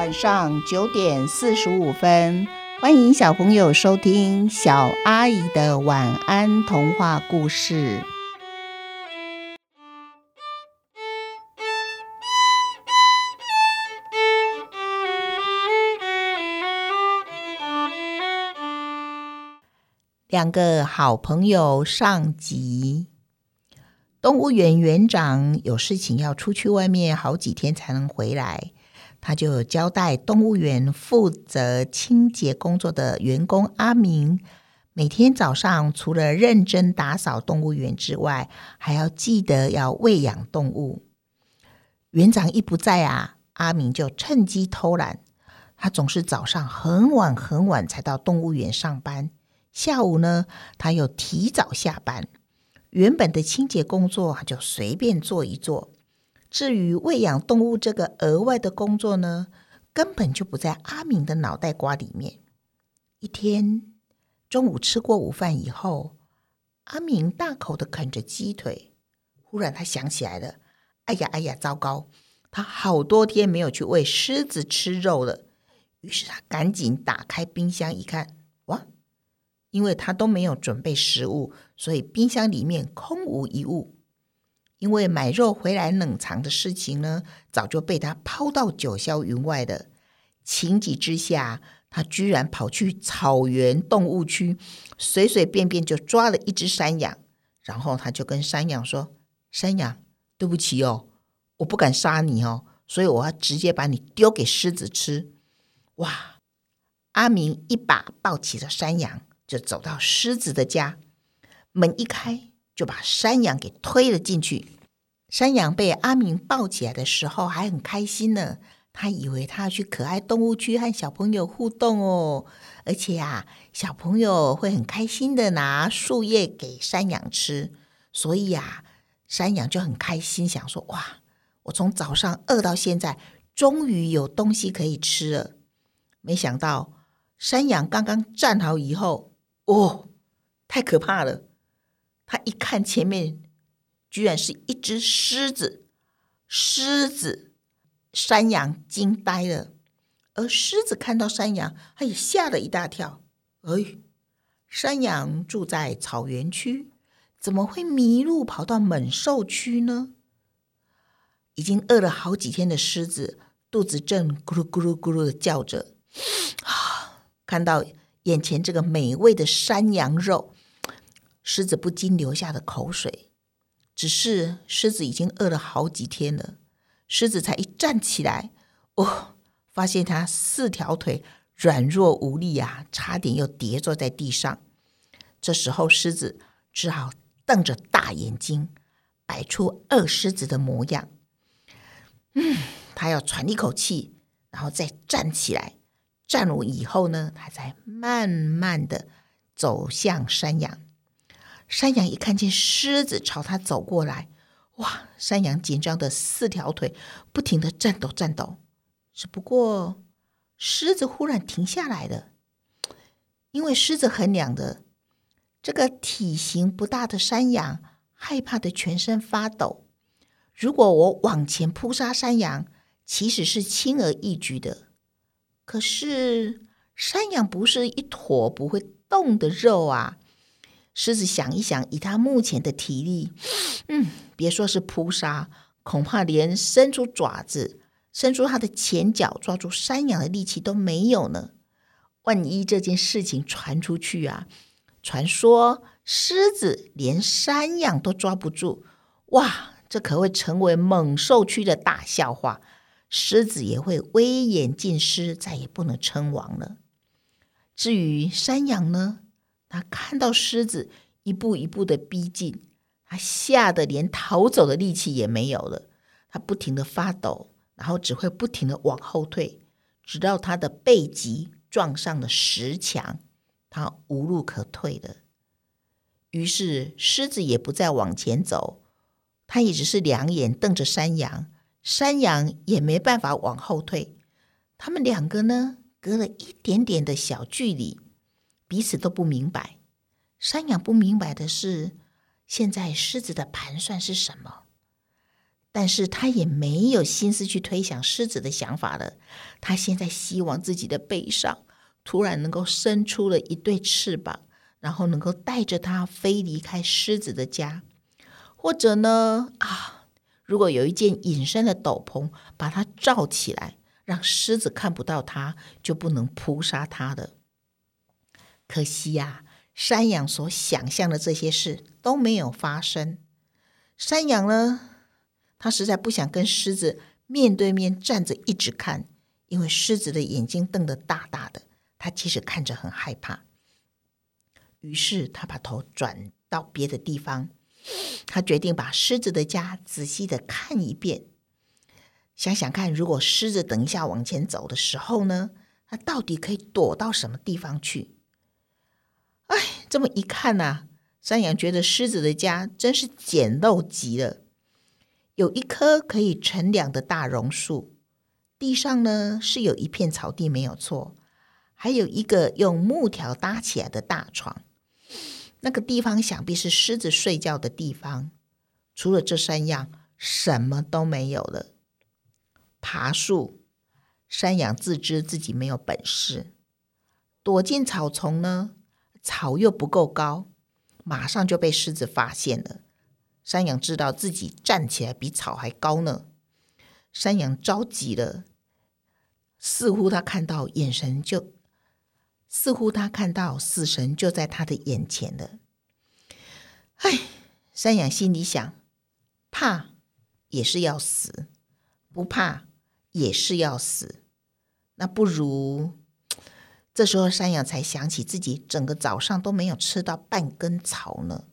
晚上九点四十五分，欢迎小朋友收听小阿姨的晚安童话故事。两个好朋友上集。动物园园长有事情要出去外面好几天才能回来，他就交代动物园负责清洁工作的员工阿明，每天早上除了认真打扫动物园之外，还要记得要喂养动物。园长一不在啊，阿明就趁机偷懒，他总是早上很晚很晚才到动物园上班。下午呢，他又提早下班，原本的清洁工作就随便做一做。至于喂养动物这个额外的工作呢，根本就不在阿明的脑袋瓜里面。一天中午吃过午饭以后，阿明大口的啃着鸡腿，忽然他想起来了，哎呀哎呀，糟糕！他好多天没有去喂狮子吃肉了。于是他赶紧打开冰箱一看，哇！因为他都没有准备食物，所以冰箱里面空无一物。因为买肉回来冷藏的事情呢，早就被他抛到九霄云外了。情急之下，他居然跑去草原动物区，随随便便就抓了一只山羊。然后他就跟山羊说：“山羊，对不起哦，我不敢杀你哦，所以我要直接把你丢给狮子吃。”哇！阿明一把抱起了山羊。就走到狮子的家，门一开，就把山羊给推了进去。山羊被阿明抱起来的时候还很开心呢，他以为他要去可爱动物区和小朋友互动哦，而且呀，小朋友会很开心的拿树叶给山羊吃，所以呀，山羊就很开心，想说：哇，我从早上饿到现在，终于有东西可以吃了。没想到山羊刚刚站好以后。哦，太可怕了！他一看前面，居然是一只狮子。狮子，山羊惊呆了，而狮子看到山羊，他也吓了一大跳。哎，山羊住在草原区，怎么会迷路跑到猛兽区呢？已经饿了好几天的狮子，肚子正咕噜咕噜咕噜的叫着。啊，看到。眼前这个美味的山羊肉，狮子不禁流下了口水。只是狮子已经饿了好几天了，狮子才一站起来，哦，发现它四条腿软弱无力啊，差点又跌坐在地上。这时候，狮子只好瞪着大眼睛，摆出饿狮子的模样。嗯，他要喘一口气，然后再站起来。站稳以后呢，他才慢慢的走向山羊。山羊一看见狮子朝他走过来，哇！山羊紧张的四条腿不停的颤抖颤抖。只不过狮子忽然停下来了，因为狮子衡量的这个体型不大的山羊，害怕的全身发抖。如果我往前扑杀山羊，其实是轻而易举的。可是山羊不是一坨不会动的肉啊！狮子想一想，以它目前的体力，嗯，别说是扑杀，恐怕连伸出爪子、伸出它的前脚抓住山羊的力气都没有呢。万一这件事情传出去啊，传说狮子连山羊都抓不住，哇，这可会成为猛兽区的大笑话。狮子也会威严尽失，再也不能称王了。至于山羊呢？他看到狮子一步一步的逼近，他吓得连逃走的力气也没有了。他不停的发抖，然后只会不停的往后退，直到他的背脊撞上了石墙，他无路可退了。于是狮子也不再往前走，他也只是两眼瞪着山羊。山羊也没办法往后退，他们两个呢，隔了一点点的小距离，彼此都不明白。山羊不明白的是，现在狮子的盘算是什么？但是他也没有心思去推想狮子的想法了。他现在希望自己的背上突然能够伸出了一对翅膀，然后能够带着它飞离开狮子的家，或者呢，啊，如果有一件隐身的斗篷把它罩起来，让狮子看不到它，就不能扑杀它的。可惜呀，山羊所想象的这些事都没有发生。山羊呢？他实在不想跟狮子面对面站着一直看，因为狮子的眼睛瞪得大大的，他其实看着很害怕。于是他把头转到别的地方，他决定把狮子的家仔细的看一遍，想想看，如果狮子等一下往前走的时候呢，它到底可以躲到什么地方去？这么一看呐，山羊觉得狮子的家真是简陋极了。有一棵可以乘凉的大榕树，地上呢是有一片草地，没有错。还有一个用木条搭起来的大床，那个地方想必是狮子睡觉的地方。除了这三样，什么都没有了。爬树，山羊自知自己没有本事；躲进草丛呢，草又不够高，马上就被狮子发现了。山羊知道自己站起来比草还高呢，山羊着急了，似乎他看到眼神就，似乎他看到死神就在他的眼前了。唉，山羊心里想：怕也是要死，不怕也是要死。那不如……这时候山羊才想起自己整个早上都没有吃到半根草呢，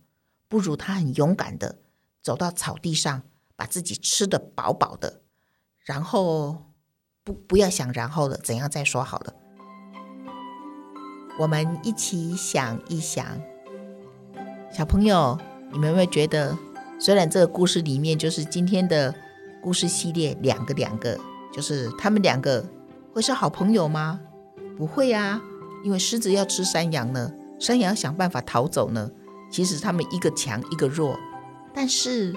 不如他很勇敢的。走到草地上，把自己吃的饱饱的，然后不不要想然后了，怎样再说好了。我们一起想一想，小朋友，你们有没有觉得，虽然这个故事里面就是今天的故事系列，两个两个，就是他们两个会是好朋友吗？不会啊，因为狮子要吃山羊呢，山羊想办法逃走呢。其实他们一个强一个弱。但是，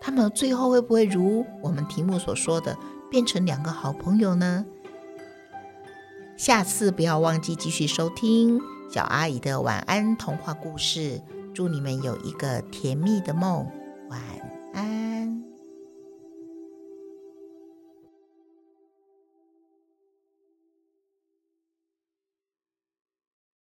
他们最后会不会如我们题目所说的，变成两个好朋友呢？下次不要忘记继续收听小阿姨的晚安童话故事。祝你们有一个甜蜜的梦，晚安。